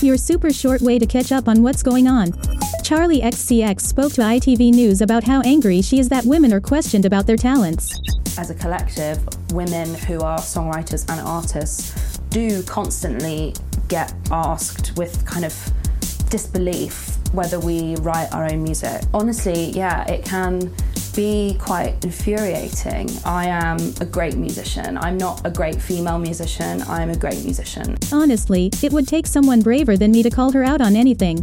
Your super short way to catch up on what's going on. Charli XCX spoke to ITV News about how angry she is that women are questioned about their talents. as a collective, women who are songwriters and artists do constantly get asked with kind of disbelief whether we write our own music. Honestly, yeah, it can be quite infuriating. I am a great musician. I'm not a great female musician. I'm a great musician. Honestly, it would take someone braver than me to call her out on anything.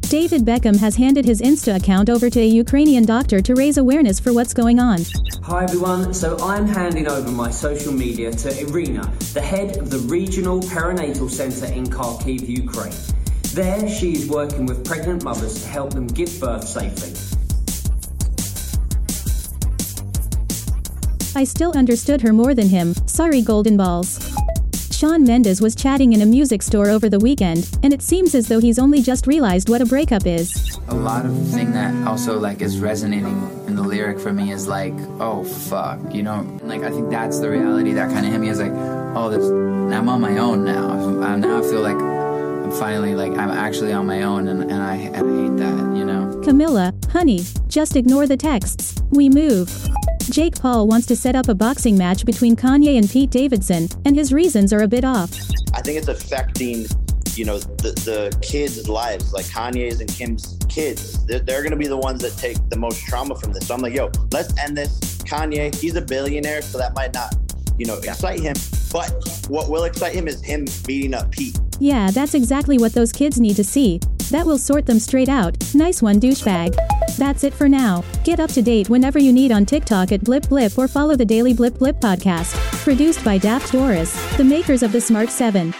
David Beckham has handed his Insta account over to a Ukrainian doctor to raise awareness for what's going on. Hi everyone, so I'm handing over my social media to Irina, the head of the Regional Perinatal Centre in Kharkiv, Ukraine. There, she is working with pregnant mothers to help them give birth safely. I still understood her more than him. Sorry, Golden Balls. Shawn Mendes was chatting in a music store over the weekend, and it seems as though he's only just realized what a breakup is. a lot of thing that also like is resonating in the lyric for me is like oh fuck you know like i think that's the reality that kind of hit me is like oh this i'm on my own now I'm, now i feel like i'm finally like i'm actually on my own and, and, I, and i hate that you know Camila, honey, just ignore the texts. We move. Jake Paul wants to set up a boxing match between Kanye and Pete Davidson, and his reasons are a bit off. I think it's affecting, you know, the, the kids' lives, like Kanye's and Kim's kids. They're, they're going to be the ones that take the most trauma from this. So I'm like, yo, let's end this. Kanye, he's a billionaire, so that might not, you know, excite him. But what will excite him is him beating up Pete. Yeah, that's exactly what those kids need to see. That will sort them straight out. Nice one, douchebag. That's it for now. Get up to date whenever you need on TikTok at Blip Blip or follow the Daily Blip Blip podcast. Produced by Daft Doris, the makers of the Smart 7.